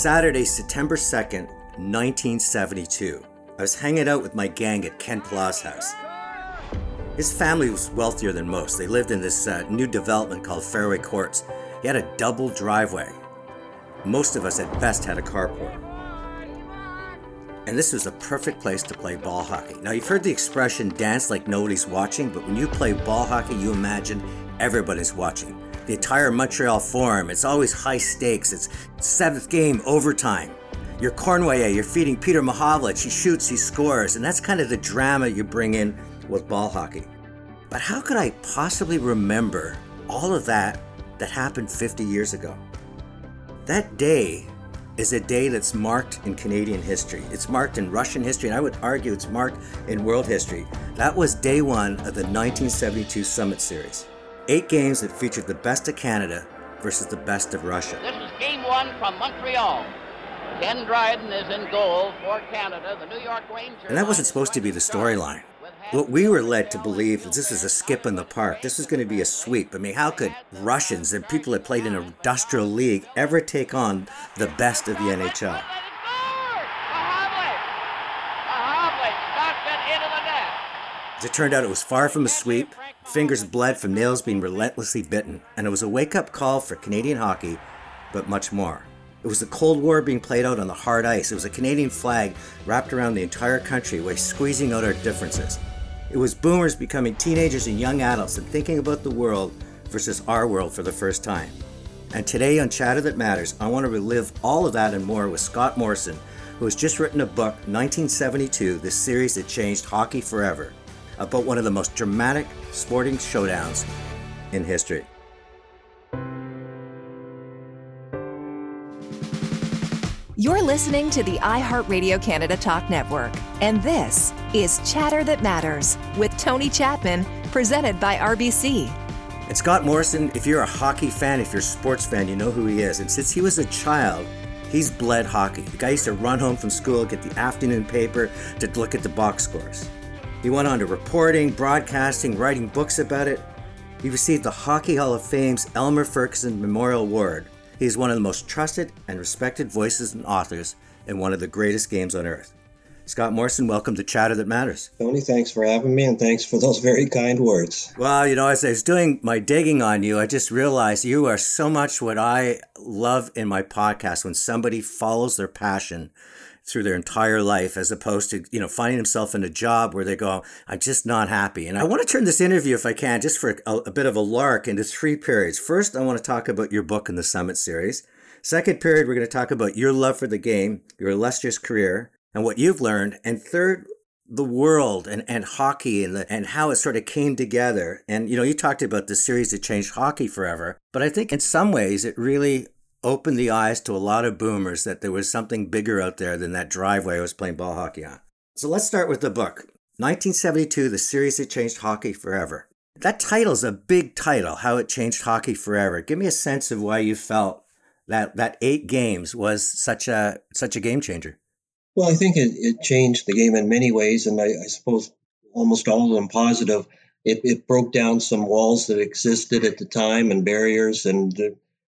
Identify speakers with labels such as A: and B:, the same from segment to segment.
A: Saturday, September 2nd, 1972. I was hanging out with my gang at Ken Plaw's house. His family was wealthier than most. They lived in this uh, new development called Fairway Courts. He had a double driveway. Most of us at best had a carport. And this was a perfect place to play ball hockey. Now, you've heard the expression dance like nobody's watching, but when you play ball hockey, you imagine everybody's watching. The entire Montreal Forum, it's always high stakes. It's seventh game, overtime. You're Cournoyer, you're feeding Peter Mahovlich, he shoots, he scores, and that's kind of the drama you bring in with ball hockey. But how could I possibly remember all of that that happened 50 years ago? That day is a day that's marked in Canadian history. It's marked in Russian history, and I would argue it's marked in world history. That was day one of the 1972 Summit Series. Eight games that featured the best of Canada versus the best of Russia.
B: This is game one from Montreal. Ken Dryden is in goal for Canada. The New York Rangers.
A: And that wasn't supposed to be the storyline. What we were led to believe is this is a skip in the park. This was going to be a sweep. I mean, how could Russians and people that played in an industrial league ever take on the best of the NHL? As it turned out, it was far from a sweep. Fingers bled from nails being relentlessly bitten, and it was a wake up call for Canadian hockey, but much more. It was the Cold War being played out on the hard ice. It was a Canadian flag wrapped around the entire country while squeezing out our differences. It was boomers becoming teenagers and young adults and thinking about the world versus our world for the first time. And today on Chatter That Matters, I want to relive all of that and more with Scott Morrison, who has just written a book, 1972, the series that changed hockey forever, about one of the most dramatic sporting showdowns in history.
C: You're listening to the iHeartRadio Canada Talk Network, and this is Chatter That Matters with Tony Chapman, presented by RBC.
A: And Scott Morrison, if you're a hockey fan, if you're a sports fan, you know who he is. And since he was a child, he's bled hockey. The guy used to run home from school, get the afternoon paper to look at the box scores. He went on to reporting, broadcasting, writing books about it. He received the Hockey Hall of Fame's Elmer Ferguson Memorial Award he is one of the most trusted and respected voices and authors in one of the greatest games on earth. Scott Morrison, welcome to Chatter That Matters.
D: Tony, thanks for having me and thanks for those very kind words.
A: Well, you know, as I was doing my digging on you, I just realized you are so much what I love in my podcast when somebody follows their passion through their entire life as opposed to, you know, finding themselves in a job where they go, I'm just not happy. And I want to turn this interview, if I can, just for a, a bit of a lark into three periods. First, I want to talk about your book in the Summit series. Second period, we're going to talk about your love for the game, your illustrious career, and what you've learned. And third, the world and, and hockey and the, and how it sort of came together. And you know, you talked about the series that changed hockey forever, but I think in some ways it really opened the eyes to a lot of boomers that there was something bigger out there than that driveway I was playing ball hockey on. So let's start with the book 1972 The Series That Changed Hockey Forever. That title's a big title, How It Changed Hockey Forever. Give me a sense of why you felt that that eight games was such a such a game changer.
D: Well, I think it, it changed the game in many ways, and I, I suppose almost all of them positive. It, it broke down some walls that existed at the time and barriers, and uh,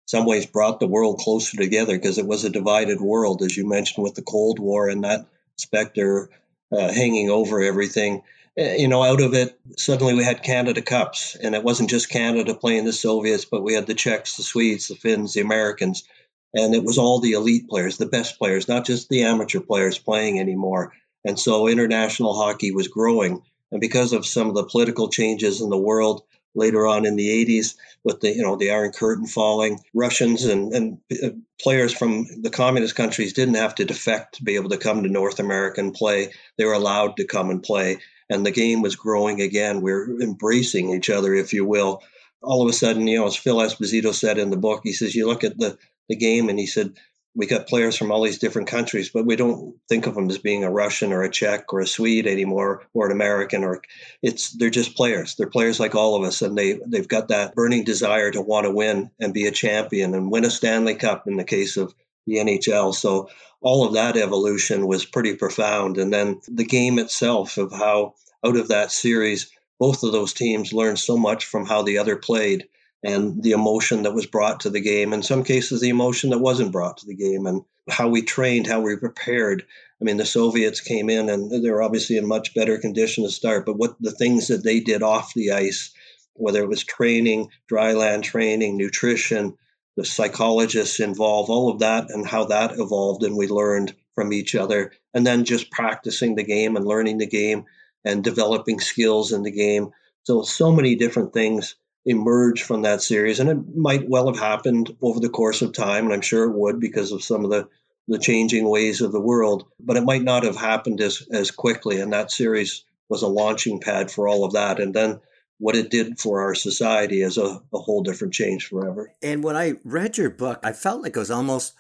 D: some ways brought the world closer together because it was a divided world, as you mentioned, with the Cold War and that specter uh, hanging over everything. Uh, you know, out of it, suddenly we had Canada Cups, and it wasn't just Canada playing the Soviets, but we had the Czechs, the Swedes, the Finns, the Americans, and it was all the elite players, the best players, not just the amateur players playing anymore. And so international hockey was growing. And because of some of the political changes in the world, later on in the 80s with the you know the Iron Curtain falling. Russians and, and uh, players from the communist countries didn't have to defect to be able to come to North America and play. They were allowed to come and play, and the game was growing again. We we're embracing each other, if you will. All of a sudden, you know, as Phil Esposito said in the book, he says, you look at the the game, and he said we got players from all these different countries, but we don't think of them as being a Russian or a Czech or a Swede anymore, or an American. Or it's they're just players. They're players like all of us, and they they've got that burning desire to want to win and be a champion and win a Stanley Cup in the case of the NHL. So all of that evolution was pretty profound. And then the game itself of how out of that series, both of those teams learned so much from how the other played and the emotion that was brought to the game. In some cases, the emotion that wasn't brought to the game, and how we trained, how we prepared. I mean, the Soviets came in and they were obviously in much better condition to start, but what the things that they did off the ice, whether it was training, dry land training, nutrition, the psychologists involved, all of that, and how that evolved, and we learned from each other. And then just practicing the game and learning the game and developing skills in the game. So, so many different things emerge from that series. And it might well have happened over the course of time, and I'm sure it would because of some of the, the changing ways of the world, but it might not have happened as, as quickly. And that series was a launching pad for all of that. And then what it did for our society is a, a whole different change forever.
A: And when I read your book, I felt like it was almost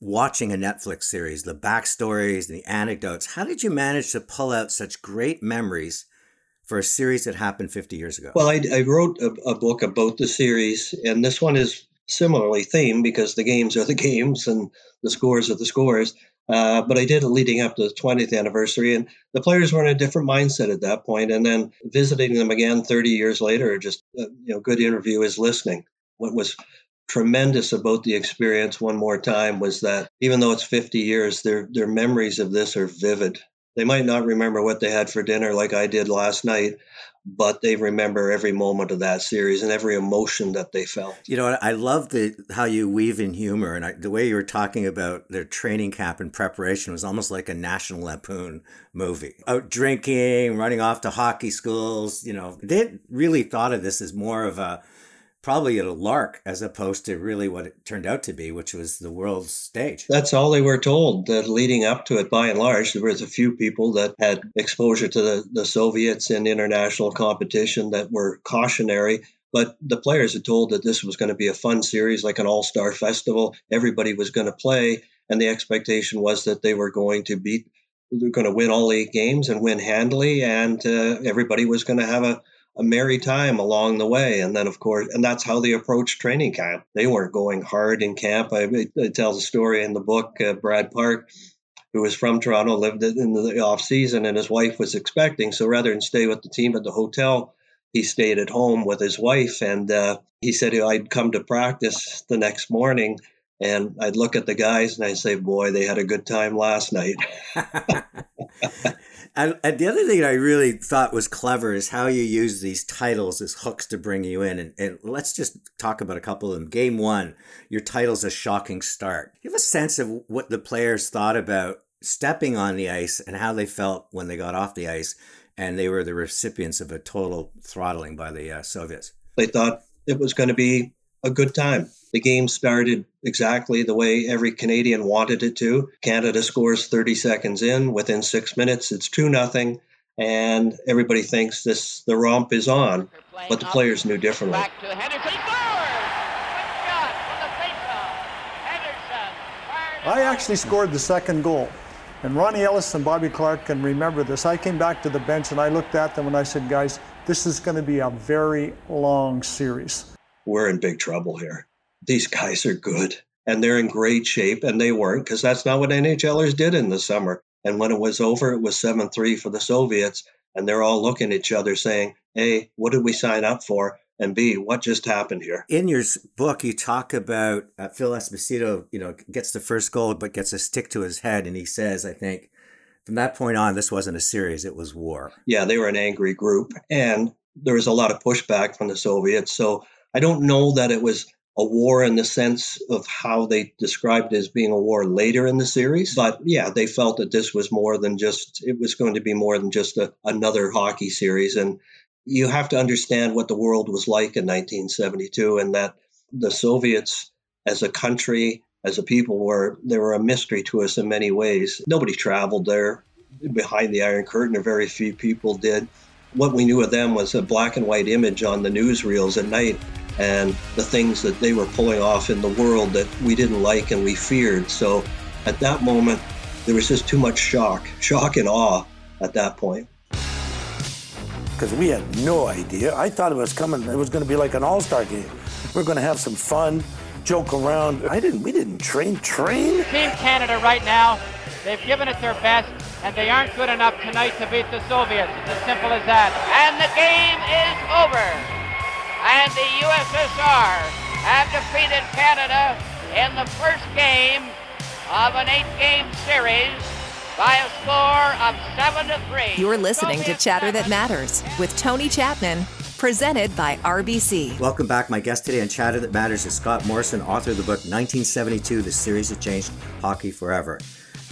A: watching a Netflix series, the backstories, the anecdotes. How did you manage to pull out such great memories for a series that happened 50 years ago?
D: Well, I, I wrote a, a, book about the series, and this one is similarly themed because the games are the games and the scores are the scores. Uh, but I did it leading up to the 20th anniversary, and the players were in a different mindset at that point. And then visiting them again 30 years later, just uh, you know, good interview is listening. What was tremendous about the experience one more time was that even though it's 50 years, their their memories of this are vivid. They might not remember what they had for dinner like I did last night, but they remember every moment of that series and every emotion that they felt.
A: You know, I love the how you weave in humor and I, the way you were talking about their training camp and preparation was almost like a National Lampoon movie. Out drinking, running off to hockey schools, you know, they really thought of this as more of a probably a lark as opposed to really what it turned out to be, which was the world's stage.
D: That's all they were told. That leading up to it, by and large, there was a few people that had exposure to the, the Soviets in international competition that were cautionary. But the players had told that this was going to be a fun series, like an all star festival. Everybody was going to play, and the expectation was that they were going to beat, they're going to win all eight games and win handily, and uh, everybody was going to have a a merry time along the way. And then, of course, and that's how they approached training camp. They weren't going hard in camp. I, it tells a story in the book. Uh, Brad Park, who was from Toronto, lived in the off season, and his wife was expecting. So rather than stay with the team at the hotel, he stayed at home with his wife. And uh, he said I'd come to practice the next morning. And I'd look at the guys and I'd say, Boy, they had a good time last night.
A: And, and, the other thing I really thought was clever is how you use these titles as hooks to bring you in. And, and let's just talk about a couple of them. Game one, your title's a shocking start. You have a sense of what the players thought about stepping on the ice and how they felt when they got off the ice, and they were the recipients of a total throttling by the uh, Soviets.
D: They thought it was going to be a good time. The game started exactly the way every Canadian wanted it to. Canada scores 30 seconds in. Within six minutes, it's 2 nothing, and everybody thinks this the romp is on. But the players knew differently. Back to Henderson.
E: I actually scored the second goal. And Ronnie Ellis and Bobby Clarke can remember this. I came back to the bench and I looked at them and I said, guys, this is going to be a very long series
D: we're in big trouble here. These guys are good and they're in great shape, and they weren't because that's not what NHLers did in the summer. And when it was over, it was 7 3 for the Soviets, and they're all looking at each other saying, A, what did we sign up for? And B, what just happened here?
A: In your book, you talk about uh, Phil Esposito, you know, gets the first goal, but gets a stick to his head. And he says, I think, from that point on, this wasn't a series, it was war.
D: Yeah, they were an angry group. And there was a lot of pushback from the Soviets. So I don't know that it was a war in the sense of how they described it as being a war later in the series. But yeah, they felt that this was more than just, it was going to be more than just a, another hockey series. And you have to understand what the world was like in 1972 and that the Soviets as a country, as a people, were, they were a mystery to us in many ways. Nobody traveled there behind the Iron Curtain, or very few people did. What we knew of them was a black and white image on the newsreels at night and the things that they were pulling off in the world that we didn't like and we feared. So at that moment, there was just too much shock, shock and awe at that point.
F: Because we had no idea. I thought it was coming, it was going to be like an all star game. We are going to have some fun, joke around. I didn't, we didn't train, train.
B: Team Canada right now, they've given it their best, and they aren't good enough tonight to beat the Soviets. It's as simple as that. And the game is over. And the USSR have defeated Canada in the first game of an eight-game series by a score of seven to three.
C: You're listening to Chatter That Matters with Tony Chapman, presented by RBC.
A: Welcome back. My guest today on Chatter That Matters is Scott Morrison, author of the book 1972 The Series That Changed Hockey Forever.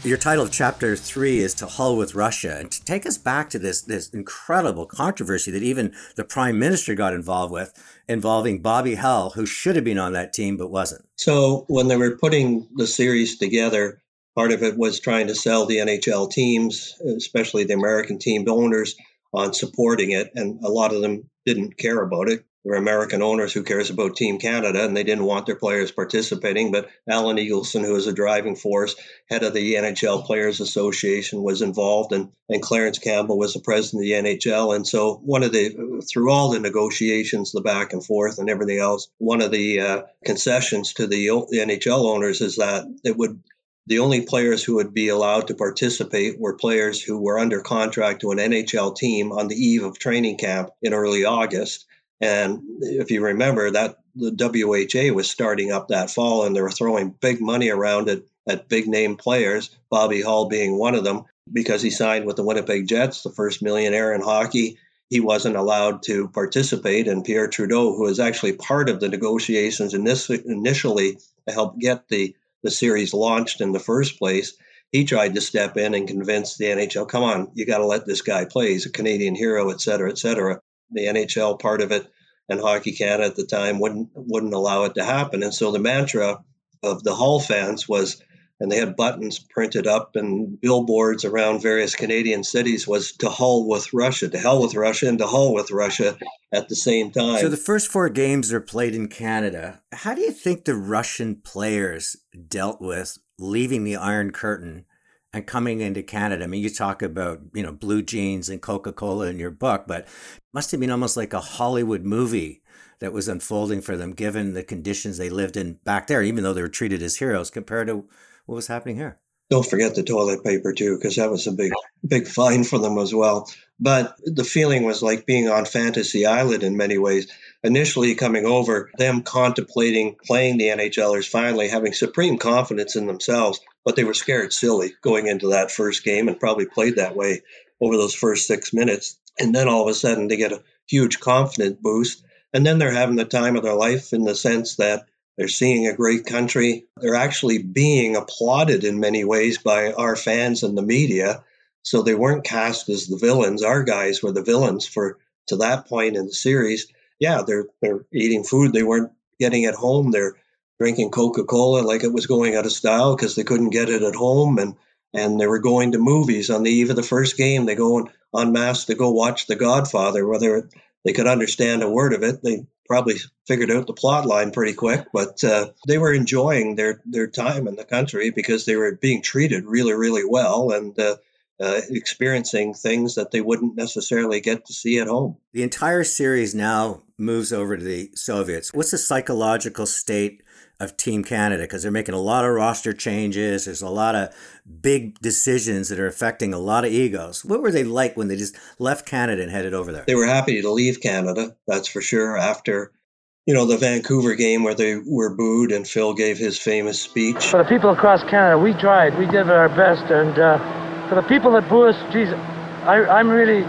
A: Your title of chapter three is To Hull with Russia. And to take us back to this, this incredible controversy that even the prime minister got involved with, involving Bobby Hull, who should have been on that team but wasn't.
D: So when they were putting the series together, part of it was trying to sell the NHL teams, especially the American team owners, on supporting it. And a lot of them didn't care about it. There were American owners who cares about Team Canada, and they didn't want their players participating. But Alan Eagleson, who was a driving force, head of the NHL Players Association, was involved, and, and Clarence Campbell was the president of the NHL. And so, one of the through all the negotiations, the back and forth, and everything else, one of the uh, concessions to the, the NHL owners is that it would the only players who would be allowed to participate were players who were under contract to an NHL team on the eve of training camp in early August. And if you remember that the WHA was starting up that fall and they were throwing big money around it at big name players, Bobby Hull being one of them, because he signed with the Winnipeg Jets, the first millionaire in hockey. He wasn't allowed to participate, and Pierre Trudeau, who was actually part of the negotiations initially to help get the, the series launched in the first place, he tried to step in and convince the NHL, come on, you got to let this guy play. He's a Canadian hero, et cetera, et cetera the NHL part of it and Hockey Canada at the time wouldn't wouldn't allow it to happen. And so the mantra of the Hull fans was, and they had buttons printed up and billboards around various Canadian cities was to Hull with Russia, to hell with Russia, and to Hull with Russia at the same time.
A: So the first four games are played in Canada. How do you think the Russian players dealt with leaving the Iron Curtain? And coming into Canada. I mean, you talk about, you know, blue jeans and Coca Cola in your book, but must have been almost like a Hollywood movie that was unfolding for them, given the conditions they lived in back there, even though they were treated as heroes compared to what was happening here.
D: Don't forget the toilet paper too, because that was a big, big fine for them as well. But the feeling was like being on Fantasy Island in many ways. Initially coming over, them contemplating playing the NHLers, finally having supreme confidence in themselves, but they were scared silly going into that first game and probably played that way over those first six minutes. And then all of a sudden they get a huge confidence boost. And then they're having the time of their life in the sense that they're seeing a great country. They're actually being applauded in many ways by our fans and the media. So they weren't cast as the villains. Our guys were the villains for to that point in the series. Yeah, they're they're eating food they weren't getting at home. They're drinking Coca-Cola like it was going out of style because they couldn't get it at home and and they were going to movies on the eve of the first game. They go en masse to go watch The Godfather, whether they could understand a word of it. They probably figured out the plot line pretty quick, but uh, they were enjoying their, their time in the country because they were being treated really, really well and uh, uh, experiencing things that they wouldn't necessarily get to see at home.
A: The entire series now moves over to the Soviets. What's the psychological state of Team Canada because they're making a lot of roster changes. There's a lot of big decisions that are affecting a lot of egos. What were they like when they just left Canada and headed over there?
D: They were happy to leave Canada, that's for sure, after you know, the Vancouver game where they were booed and Phil gave his famous speech.
G: For the people across Canada, we tried. We did our best. And uh, for the people that boo us, geez, I, I'm really,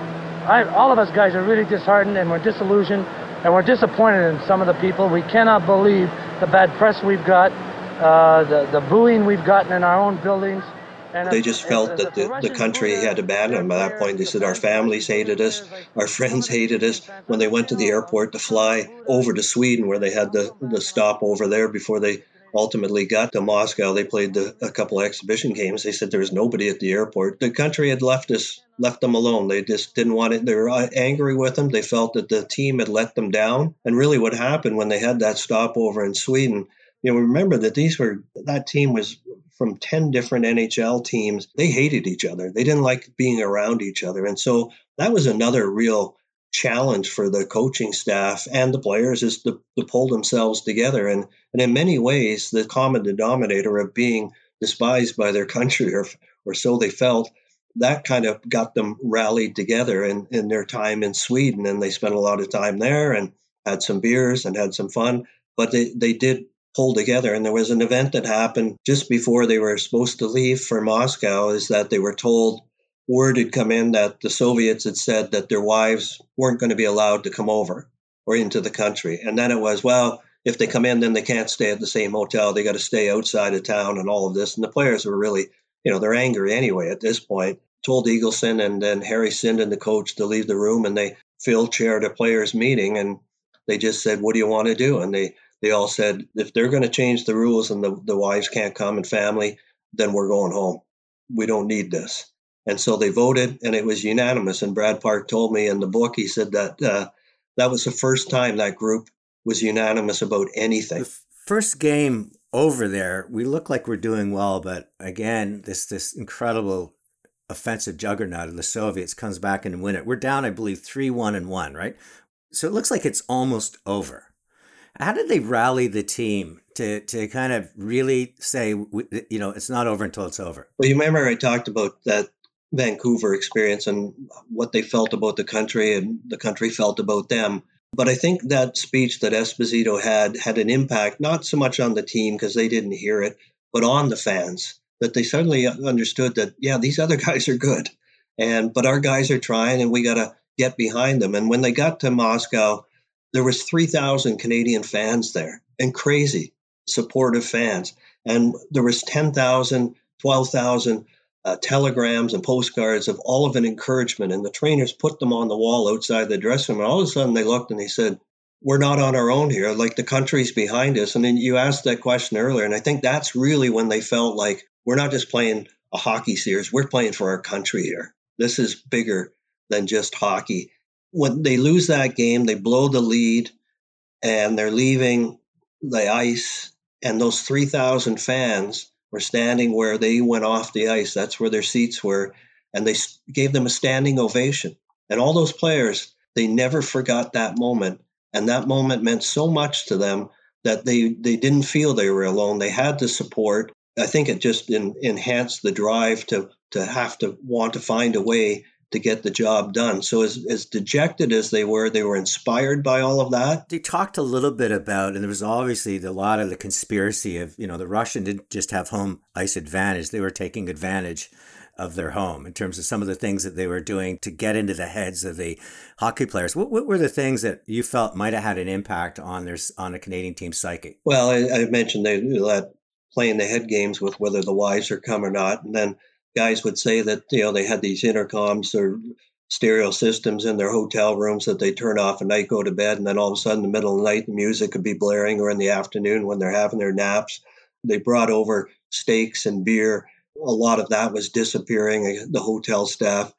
G: I, all of us guys are really disheartened and we're disillusioned and we're disappointed in some of the people. We cannot believe the bad press we've got, uh, the, the booing we've gotten in our own buildings.
D: And they just felt that the, the country had abandoned them. By that point, they said our families hated us, our friends hated us. When they went to the airport to fly over to Sweden, where they had the, the stop over there before they ultimately got to Moscow, they played the, a couple of exhibition games. They said there was nobody at the airport. The country had left us, left them alone. They just didn't want it. They were uh, angry with them. They felt that the team had let them down. And really, what happened when they had that stopover in Sweden, you know, remember that these were that team was from 10 different NHL teams. They hated each other. They didn't like being around each other. And so that was another real challenge for the coaching staff and the players is to, to pull themselves together. And, and in many ways, the common denominator of being despised by their country, or, or so they felt, that kind of got them rallied together in, in their time in Sweden. And they spent a lot of time there. And had some beers, and had some fun. But they, they did pull together. And there was an event that happened just before they were supposed to leave for Moscow is that they were told word had come in that the Soviets had said that their wives weren't going to be allowed to come over or into the country. And then it was, well, if they come in, then they can't stay at the same hotel. They got to stay outside of town and all of this. And the players were really, you know, they're angry anyway at this point. Told Eagleson and then Harry Sinden, the coach, to leave the room. And they, Phil chaired a players' meeting and they just said, what do you want to do? And they, they all said, if they're going to change the rules and the, the wives can't come and family, then we're going home. We don't need this. And so they voted, and it was unanimous. And Brad Park told me in the book, he said that uh, that was the first time that group was unanimous about anything.
A: The first game over there, we look like we're doing well, but again, this this incredible offensive juggernaut of the Soviets comes back and win it. We're down, I believe, three one and one, right? So it looks like it's almost over. How did they rally the team to to kind of really say, you know, it's not over until it's over?
D: Well, you remember I talked about that Vancouver experience and what they felt about the country and the country felt about them. But I think that speech that Esposito had had an impact not so much on the team because they didn't hear it, but on the fans. That they suddenly understood that yeah, these other guys are good, and but our guys are trying, and we got to get behind them. And when they got to Moscow, there was three thousand Canadian fans there, and crazy supportive fans, and there was 10,000, 12,000 uh, telegrams and postcards of all of an encouragement. And the trainers put them on the wall outside the dressing room. And all of a sudden they looked and they said, We're not on our own here. Like the country's behind us. And then you asked that question earlier. And I think that's really when they felt like we're not just playing a hockey series, we're playing for our country here. This is bigger than just hockey. When they lose that game, they blow the lead and they're leaving the ice. And those 3,000 fans were standing where they went off the ice. That's where their seats were. And they gave them a standing ovation. And all those players, they never forgot that moment. And that moment meant so much to them that they, they didn't feel they were alone. They had the support. I think it just in, enhanced the drive to, to have to want to find a way to get the job done. So as, as dejected as they were, they were inspired by all of that.
A: They talked a little bit about, and there was obviously a lot of the conspiracy of, you know, the Russian didn't just have home ice advantage; they were taking advantage of their home in terms of some of the things that they were doing to get into the heads of the hockey players. What, what were the things that you felt might have had an impact on their on a Canadian team psyche?
D: Well, I, I mentioned they let playing the head games with whether the wives are come or not, and then guys would say that you know they had these intercoms or stereo systems in their hotel rooms that they turn off at night, go to bed, and then all of a sudden, in the middle of the night, the music could be blaring, or in the afternoon when they're having their naps. They brought over steaks and beer. A lot of that was disappearing. Eh, the hotel staff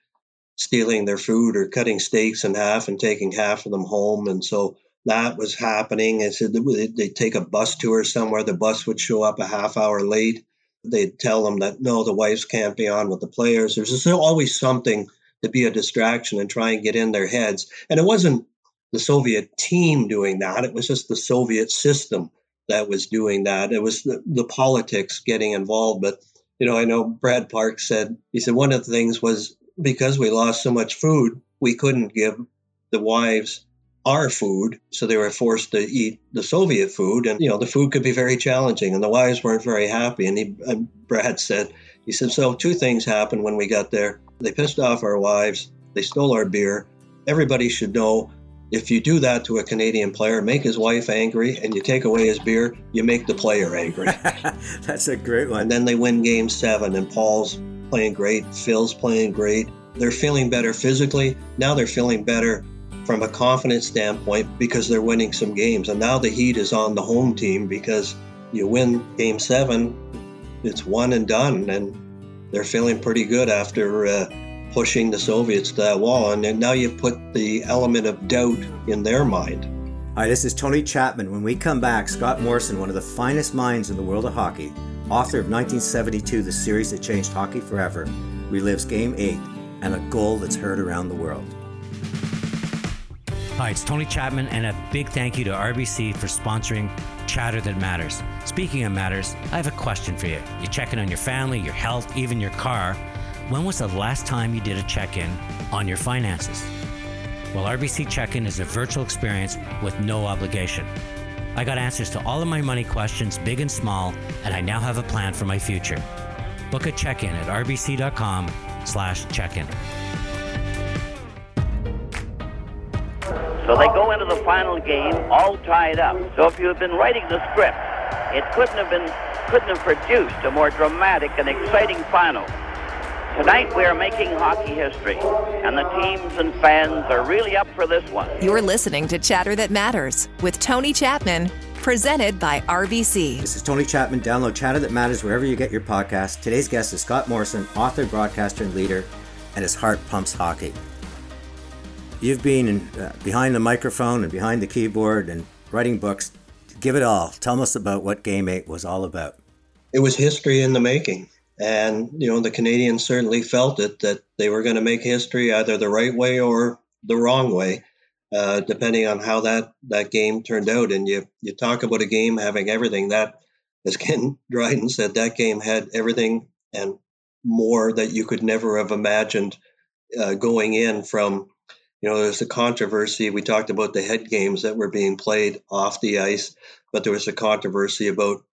D: stealing their food or cutting steaks in half and taking half of them home, and so that was happening. And said they'd take a bus tour somewhere. The bus would show up a half hour late they'd tell them that no, the wives can't be on with the players. There's just always something to be a distraction and try and get in their heads. And it wasn't the Soviet team doing that, it was just the Soviet system that was doing that. It was the, the politics getting involved. But, you know, I know Brad Park said, he said one of the things was because we lost so much food, we couldn't give the wives our food. So they were forced to eat the Soviet food. And, you know, the food could be very challenging and the wives weren't very happy. And, he, Brad said, he said, so two things happened when we got there. They pissed off our wives, they stole our beer. Everybody should know if you do that to a Canadian player, make his wife angry, and you take away his beer, you make the player angry.
A: That's a great one.
D: And then they win game seven, and Paul's playing great, Phil's playing great. They're feeling better physically. Now they're feeling better from a confidence standpoint because they're winning some games. And now the heat is on the home team because you win game seven, it's one and done. And they're feeling pretty good after uh, pushing the Soviets to that wall. And now you've put the element of doubt in their mind.
A: Hi, this is Tony Chapman. When we come back, Scott Morrison, one of the finest minds in the world of hockey, author of 1972, the series that changed hockey forever, relives Game 8 and a goal that's heard around the world.
H: Hi, it's Tony Chapman, and a big thank you to RBC for sponsoring Chatter That Matters. Speaking of matters, I have a question for you. You're checking on your family, your health, even your car. When was the last time you did a check in on your finances? Well, RBC Check In is a virtual experience with no obligation. I got answers to all of my money questions, big and small, and I now have a plan for my future. Book a check-in at rbc.com slash check-in.
B: So they go into the final game all tied up. So if you had been writing the script, it couldn't have been couldn't have produced a more dramatic and exciting final. Tonight we are making hockey history, and the teams and fans are really up for this one.
C: You're listening to Chatter That Matters with Tony Chapman, presented by RBC.
A: This is Tony Chapman. Download Chatter That Matters wherever you get your podcast. Today's guest is Scott Morrison, author, broadcaster, and leader, and his heart pumps hockey. You've been in, uh, behind the microphone and behind the keyboard and writing books. Give it all. Tell us about what Game 8 was all about.
D: It was history in the making. And, you know, the Canadians certainly felt it that they were going to make history either the right way or the wrong way, uh, depending on how that, that game turned out. And you, you talk about a game having everything that, as Ken Dryden said, that game had everything and more that you could never have imagined uh, going in from you know, there's a controversy. We talked about the head games that were being played off the ice, but there was a controversy about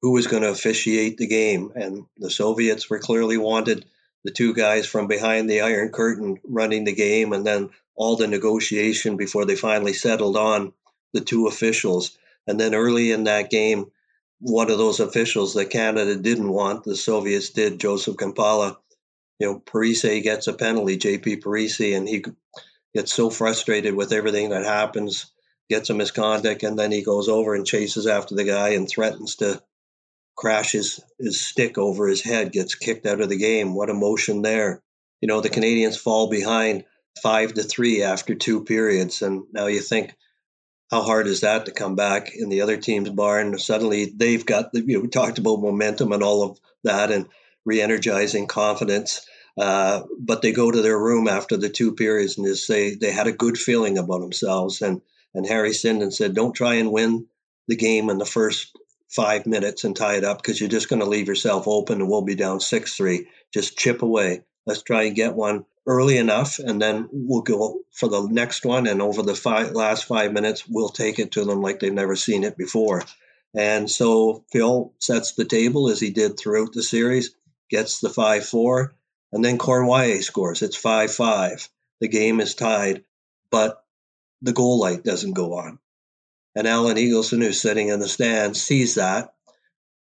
D: who was going to officiate the game. And the Soviets were clearly wanted the two guys from behind the Iron Curtain running the game, and then all the negotiation before they finally settled on the two officials. And then early in that game, one of those officials that Canada didn't want, the Soviets did, Joseph Kompalla. You know, Parise gets a penalty, JP Parise, and he gets so frustrated with everything that happens, gets a misconduct, and then he goes over and chases after the guy and threatens to crash his, his stick over his head, gets kicked out of the game. What emotion there. You know, the Canadians fall behind five to three after two periods. And now you think, how hard is that to come back in the other team's barn? Suddenly they've got, the, you know, we talked about momentum and all of that and re energizing confidence. Uh, but they go to their room after the two periods and just say they had a good feeling about themselves. And and Harry Sinden said, "Don't try and win the game in the first five minutes and tie it up because you're just going to leave yourself open and we'll be down six three. Just chip away. Let's try and get one early enough, and then we'll go for the next one. And over the five, last five minutes, we'll take it to them like they've never seen it before." And so Phil sets the table as he did throughout the series, gets the five four and then Cournoyer scores. It's 5 5. The game is tied, but the goal light doesn't go on. And Alan Eagleson, who's sitting in the stands, sees that.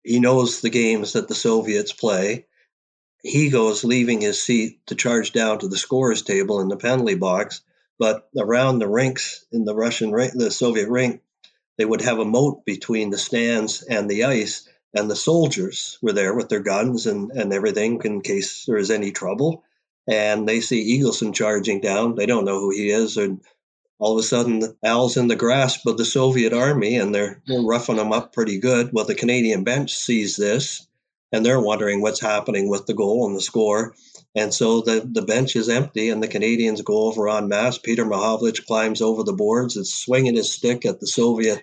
D: He knows the games that the Soviets play. He goes leaving his seat to charge down to the scorers table in the penalty box. But around the rinks in the Russian the Soviet rink, they would have a moat between the stands and the ice and the soldiers were there with their guns and, and everything in case there is any trouble. And they see Eagleson charging down. They don't know who he is. And all of a sudden, Al's in the grasp of the Soviet army and they're, they're roughing him up pretty good. Well, the Canadian bench sees this and they're wondering what's happening with the goal and the score. And so the, the bench is empty, and the Canadians go over en masse. Peter Mahovlich climbs over the boards, is swinging his stick at the Soviet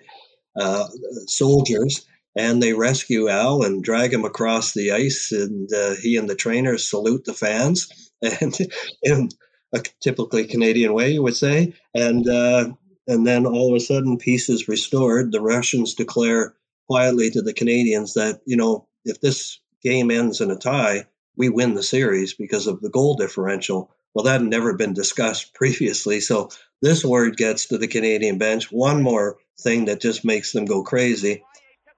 D: uh, soldiers and they rescue Al and drag him across the ice, and uh, he and the trainers salute the fans, and in a typically Canadian way, you would say, and uh, and then all of a sudden, peace is restored. The Russians declare quietly to the Canadians that you know if this game ends in a tie, we win the series because of the goal differential. Well, that had never been discussed previously, so this word gets to the Canadian bench. One more thing that just makes them go crazy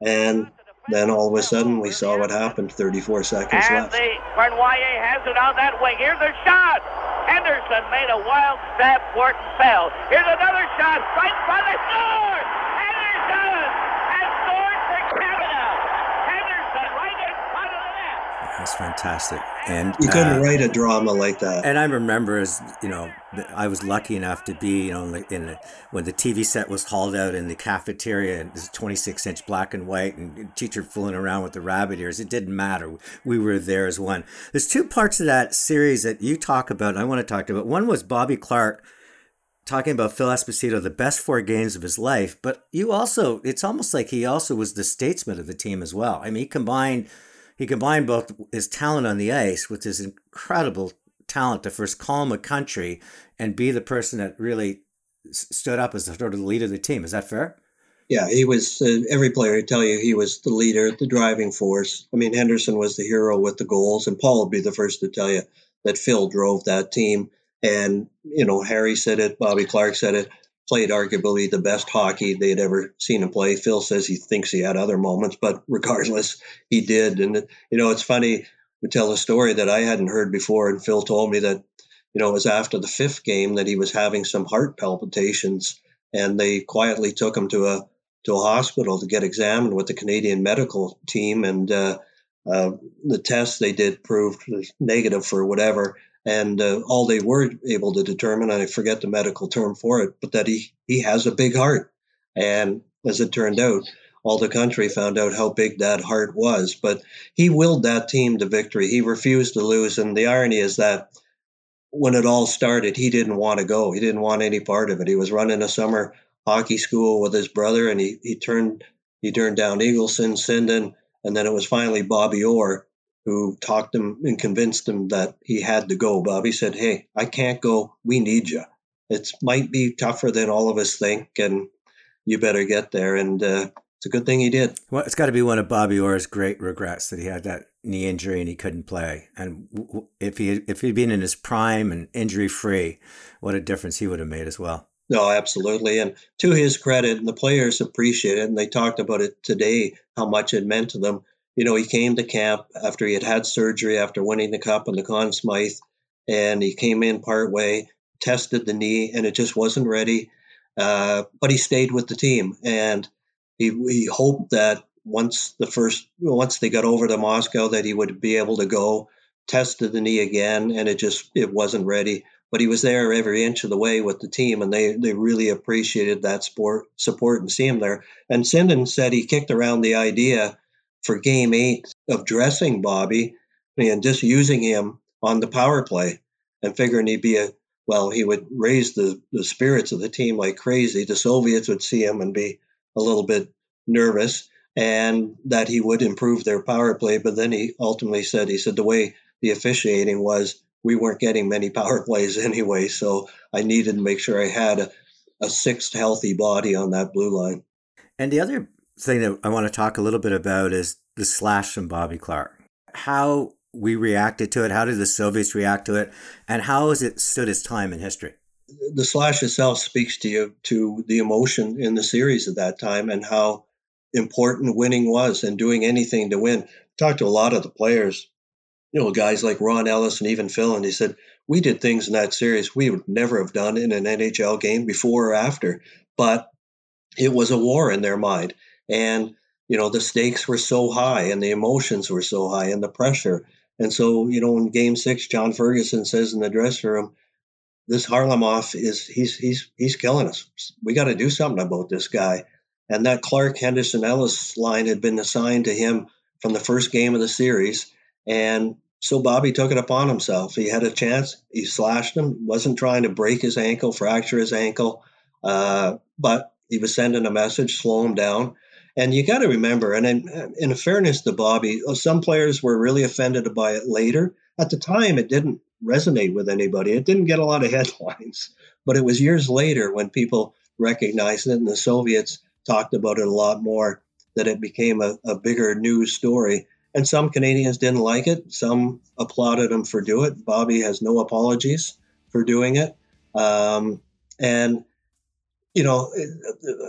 D: and then all of a sudden, we saw what happened 34 seconds
B: and
D: left.
B: And the Cournoyer has it on that wing. Here's a shot. Henderson made a wild stab for it and fell. Here's another shot. Right by the score.
A: That's fantastic. And
D: you couldn't uh, write a drama like that.
A: And I remember as you know, I was lucky enough to be you know in a, when the TV set was hauled out in the cafeteria and this 26 inch black and white and teacher fooling around with the rabbit ears. It didn't matter. We were there as one. There's two parts of that series that you talk about. I want to talk about. One was Bobby Clarke talking about Phil Esposito, the best four games of his life. But you also, it's almost like he also was the statesman of the team as well. I mean, he combined he combined both his talent on the ice with his incredible talent to first calm a country and be the person that really stood up as the sort of the leader of the team. Is that fair?
D: Yeah, he was. Uh, every player would tell you he was the leader, the driving force. I mean, Henderson was the hero with the goals, and Paul would be the first to tell you that Phil drove that team. And you know, Harry said it, Bobby Clarke said it. Played arguably the best hockey they had ever seen him play. Phil says he thinks he had other moments, but regardless, he did. And you know, it's funny. We tell a story that I hadn't heard before, and Phil told me that you know it was after the fifth game that he was having some heart palpitations, and they quietly took him to a to a hospital to get examined with the Canadian medical team, and uh, uh, the tests they did proved negative for whatever. And uh, all they were able to determine, I forget the medical term for it, but that he he has a big heart. And as it turned out, all the country found out how big that heart was. But he willed that team to victory. He refused to lose. And the irony is that when it all started, he didn't want to go. He didn't want any part of it. He was running a summer hockey school with his brother, and he, he turned he turned down Eagleson, Sinden, and then it was finally Bobby Orr who talked him and convinced him that he had to go. Bobby said, "Hey, I can't go. We need you. It might be tougher than all of us think, and you better get there." And uh, it's a good thing he did.
A: Well, it's got to be one of Bobby Orr's great regrets that he had that knee injury and he couldn't play. And if he if he'd been in his prime and injury free, what a difference he would have made as well.
D: No, absolutely. And to his credit, and the players appreciate it, and they talked about it today, how much it meant to them. You know, he came to camp after he had had surgery after winning the cup and the Conn Smythe, and he came in part way, tested the knee, and it just wasn't ready. Uh, but he stayed with the team, and he, he hoped that once the first once they got over to Moscow that he would be able to go tested the knee again and it just it wasn't ready but he was there every inch of the way with the team, and they they really appreciated that sport support and see him there. And Sinden said he kicked around the idea for Game Eight of dressing Bobby and just using him on the power play, and figuring he'd be a well, he would raise the the spirits of the team like crazy. The Soviets would see him and be a little bit nervous, and that he would improve their power play. But then he ultimately said he said the way the officiating was we weren't getting many power plays anyway. So I needed to make sure I had a, a sixth healthy body on that blue line.
A: And the other thing that I want to talk a little bit about is the slash from Bobby Clarke. How we reacted to it, how did the Soviets react to it, and how has it stood its time in history?
D: The slash itself speaks to you to the emotion in the series at that time and how important winning was and doing anything to win. Talked to a lot of the players you know, guys like Ron Ellis and even Phil, and he said, We did things in that series we would never have done in an NHL game before or after. But it was a war in their mind. And, you know, the stakes were so high and the emotions were so high and the pressure. And so, you know, in game six, John Ferguson says in the dressing room, this Kharlamov is he's he's he's killing us. We got to do something about this guy. And that Clarke Henderson Ellis line had been assigned to him from the first game of the series and so Bobby took it upon himself. He had a chance. He slashed him. wasn't trying to break his ankle, fracture his ankle, uh, but he was sending a message, slow him down. And you got to remember, and in, in fairness to Bobby, uh, some players were really offended by it later. At the time, it didn't resonate with anybody. It didn't get a lot of headlines. But it was years later when people recognized it, and the Soviets talked about it a lot more, that it became a, a bigger news story and some Canadians didn't like it. Some applauded him for doing it. Bobby has no apologies for doing it. Um, and you know,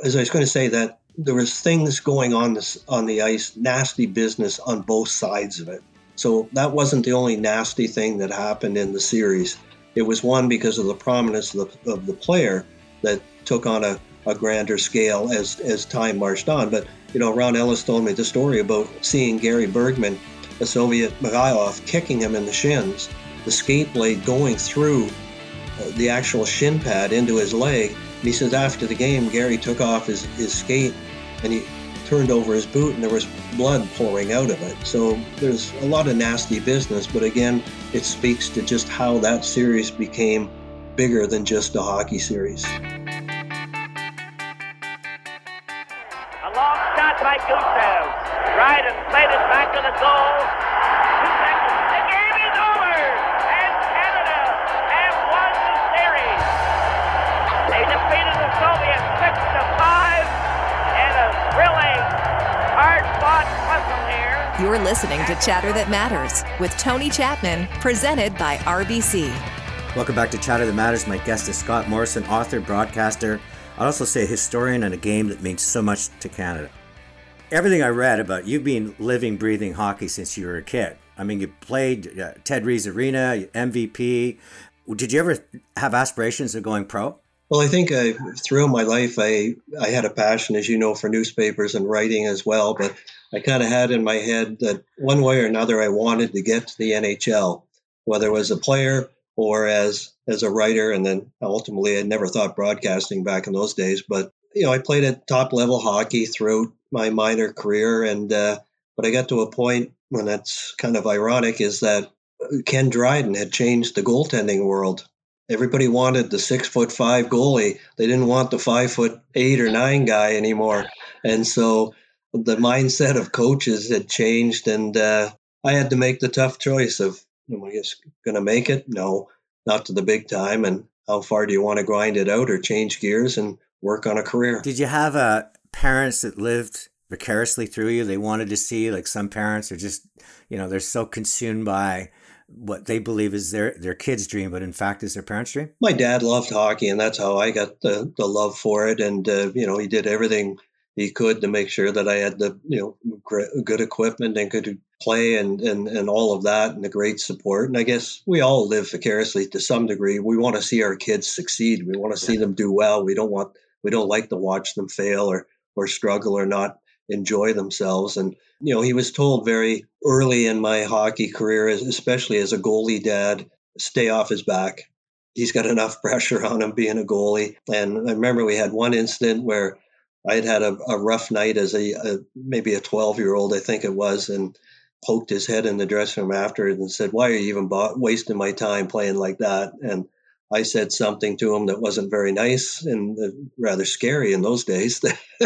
D: as I was going to say, that there was things going on this on the ice, nasty business on both sides of it. So that wasn't the only nasty thing that happened in the series. It was one because of the prominence of the, of the player that took on a, a grander scale as as time marched on. But you know, Ron Ellis told me the story about seeing Gary Bergman, a Soviet Mikhailov, kicking him in the shins, the skate blade going through uh, the actual shin pad into his leg. And he says after the game, Gary took off his, his skate and he turned over his boot and there was blood pouring out of it. So there's a lot of nasty business, but again, it speaks to just how that series became bigger than just a hockey series.
B: A long shot by Gusev. Dryden played it back to the goal.
C: You're listening to Chatter That Matters with Tony Chapman, presented by RBC.
A: Welcome back to Chatter That Matters. My guest is Scott Morrison, author, broadcaster. I'd also say a historian and a game that means so much to Canada. Everything I read about you've been living, breathing hockey since you were a kid. I mean, you played uh, Ted Reeve Arena, MVP. Did you ever have aspirations of going pro?
D: Well, I think I, throughout my life, I, I had a passion, as you know, for newspapers and writing as well. But I kind of had in my head that one way or another, I wanted to get to the NHL, whether was a player or as as a writer. And then ultimately, I never thought broadcasting back in those days. But you know, I played at top level hockey throughout my minor career, and uh, but I got to a point when that's kind of ironic is that Ken Dryden had changed the goaltending world Everybody wanted the six foot five goalie. They didn't want the five foot eight or nine guy anymore. And so the mindset of coaches had changed. And uh, I had to make the tough choice of, am I just going to make it? No, not to the big time. And how far do you want to grind it out or change gears and work on a career?
A: Did you have uh, parents that lived vicariously through you? They wanted to see, like some parents are just, you know, they're so consumed by what they believe is their their kid's dream, but in fact is their parents' dream?
D: My dad loved hockey, and that's how I got the the love for it. And uh, you know, he did everything he could to make sure that I had the you know good equipment and could play and and and all of that, and the great support. And I guess we all live vicariously to some degree. We want to see our kids succeed. We want to see them do well. We don't want we don't like to watch them fail or or struggle or not enjoy themselves. And, you know, he was told very early in my hockey career, especially as a goalie dad, stay off his back. He's got enough pressure on him being a goalie. And I remember we had one incident where I had had a, a rough night as a, a maybe a 12 year old, I think it was, and poked his head in the dressing room after it and said, Why are you even wasting my time playing like that? And I said something to him that wasn't very nice and uh, rather scary in those days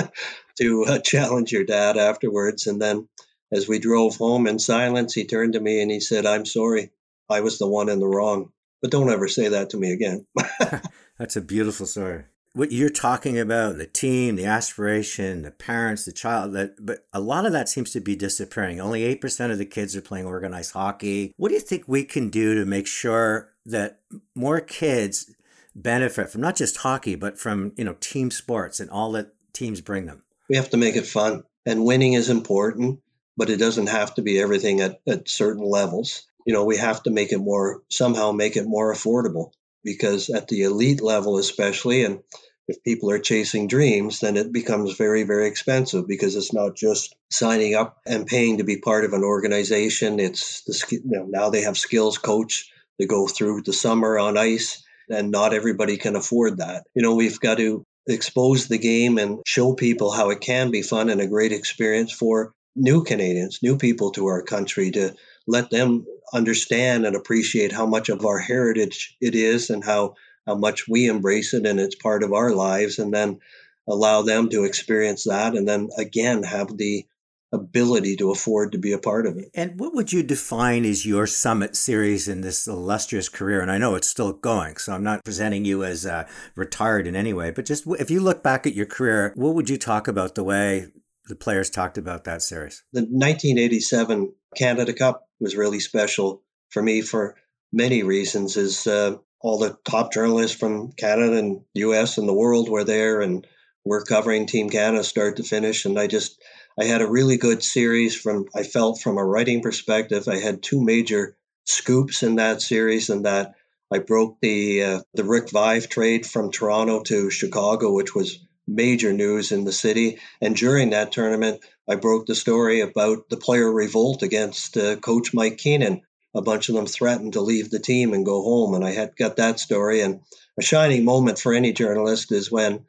D: to uh, challenge your dad afterwards. And then as we drove home in silence, he turned to me and he said, I'm sorry. I was the one in the wrong. But don't ever say that to me again.
A: That's a beautiful story. What you're talking about, the team, the aspiration, the parents, the child, that but a lot of that seems to be disappearing. Only 8% of the kids are playing organized hockey. What do you think we can do to make sure that more kids benefit from not just hockey, but from, you know, team sports and all that teams bring them?
D: We have to make it fun. And winning is important, but it doesn't have to be everything at, at certain levels. You know, we have to make it more, somehow make it more affordable because at the elite level, especially, and if people are chasing dreams, then it becomes very, very expensive because it's not just signing up and paying to be part of an organization. It's the you know, now they have skills coach to go through the summer on ice, and not everybody can afford that. You know, we've got to expose the game and show people how it can be fun and a great experience for new Canadians, new people to our country to let them understand and appreciate how much of our heritage it is and how how much we embrace it and it's part of our lives and then allow them to experience that and then again have the ability to afford to be a part of it.
A: And what would you define as your summit series in this illustrious career? And I know it's still going, so I'm not presenting you as uh, retired in any way, but just if you look back at your career, what would you talk about the way the players talked about that series?
D: The 1987 Canada Cup was really special for me for many reasons. Is uh, all the top journalists from Canada and U.S. and the world were there, and we're covering Team Canada start to finish, and I just I had a really good series from I felt from a writing perspective. I had two major scoops in that series, and that I broke the uh, the Rick Vaive trade from Toronto to Chicago, which was major news in the city. And during that tournament, I broke the story about the player revolt against uh, Coach Mike Keenan. A bunch of them threatened to leave the team and go home, and I had got that story. And a shining moment for any journalist is when,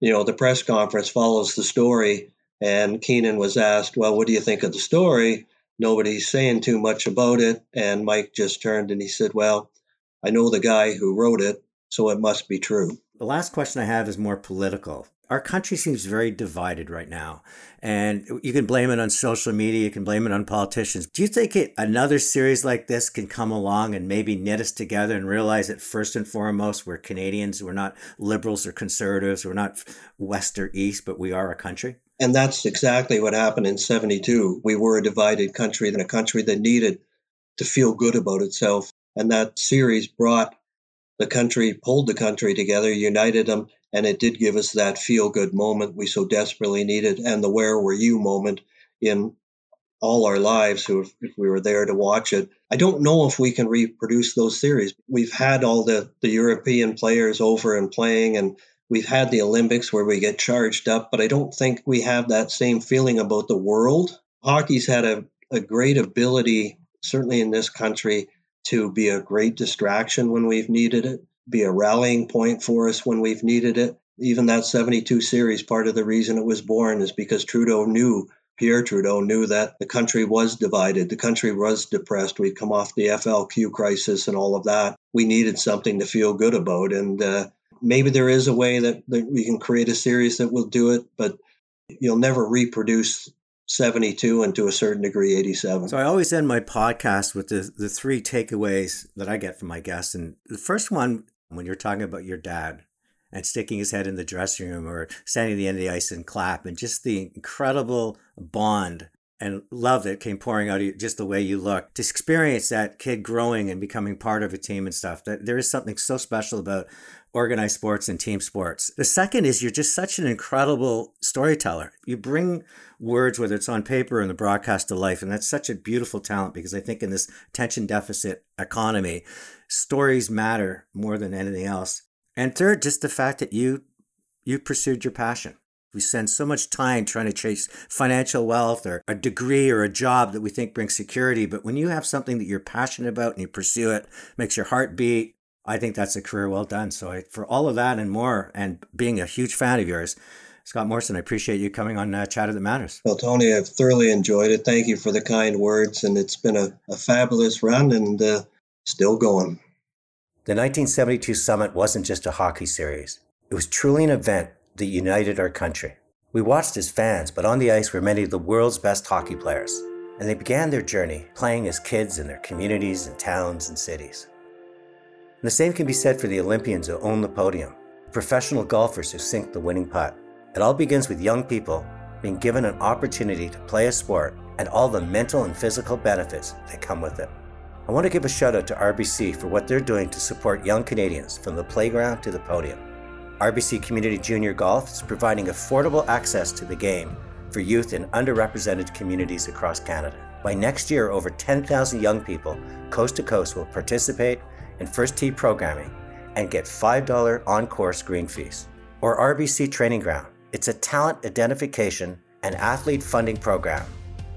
D: you know, the press conference follows the story and Keenan was asked, Well, what do you think of the story? Nobody's saying too much about it. And Mike just turned and he said, Well, I know the guy who wrote it, so it must be true.
A: The last question I have is more political. Our country seems very divided right now, and you can blame it on social media, you can blame it on politicians. Do you think it, another series like this can come along and maybe knit us together and realize that first and foremost, we're Canadians, we're not liberals or conservatives, we're not west or east, but we are a country?
D: And that's exactly what happened in 72. We were a divided country and a country that needed to feel good about itself. And that series brought the country, pulled the country together, united them, and it did give us that feel good moment we so desperately needed and the where were you moment in all our lives if, if we were there to watch it. I don't know if we can reproduce those series. We've had all the, the European players over and playing, and we've had the Olympics where we get charged up, but I don't think we have that same feeling about the world. Hockey's had a, a great ability, certainly in this country, to be a great distraction when we've needed it, be a rallying point for us when we've needed it. Even that 72 series, part of the reason it was born is because Trudeau knew, Pierre Trudeau knew that the country was divided. The country was depressed. We'd come off the FLQ crisis and all of that. We needed something to feel good about. And uh, maybe there is a way that, that we can create a series that will do it, but you'll never reproduce 72 and to a certain degree 87.
A: So I always end my podcast with the, the three takeaways that I get from my guests. And the first one, when you're talking about your dad and sticking his head in the dressing room or standing at the end of the ice and clap and just the incredible bond and love that came pouring out of you, just the way you look. To experience that kid growing and becoming part of a team and stuff, that there is something so special about organized sports and team sports. The second is you're just such an incredible storyteller. You bring words, whether it's on paper or in the broadcast to life, and that's such a beautiful talent because I think in this attention deficit economy, stories matter more than anything else. And third, just the fact that you you pursued your passion. We spend so much time trying to chase financial wealth or a degree or a job that we think brings security. But when you have something that you're passionate about and you pursue it, makes your heart beat, I think that's a career well done. So I, for all of that and more, and being a huge fan of yours, Scott Morrison, I appreciate you coming on uh, Chatter That Matters.
D: Well, Tony, I've thoroughly enjoyed it. Thank you for the kind words, and it's been a, a fabulous run and uh, still going.
A: The 1972 summit wasn't just a hockey series, it was truly an event that united our country. We watched as fans, but on the ice were many of the world's best hockey players, and they began their journey playing as kids in their communities and towns and cities. And the same can be said for the Olympians who own the podium, professional golfers who sink the winning putt. It all begins with young people being given an opportunity to play a sport and all the mental and physical benefits that come with it. I want to give a shout out to RBC for what they're doing to support young Canadians from the playground to the podium. RBC Community Junior Golf is providing affordable access to the game for youth in underrepresented communities across Canada. By next year, over 10,000 young people coast to coast will participate in First Tee programming and get $5 on course green fees. Or RBC Training Ground. It's a talent identification and athlete funding program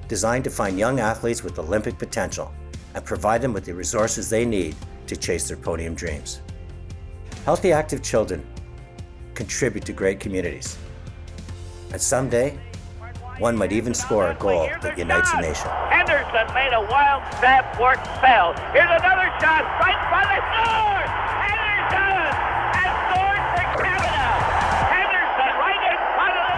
A: designed to find young athletes with Olympic potential and provide them with the resources they need to chase their podium dreams. Healthy, active children contribute to great communities. And someday, one might even score a goal that unites a nation.
B: Henderson made a wild stab for fell. Here's another shot right by the score! Henderson has scored for Canada! Henderson right in front of the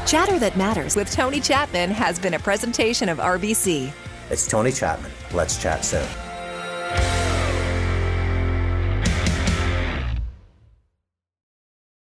B: net!
C: Chatter That Matters with Tony Chapman has been a presentation of RBC.
A: It's Tony Chapman. Let's chat soon.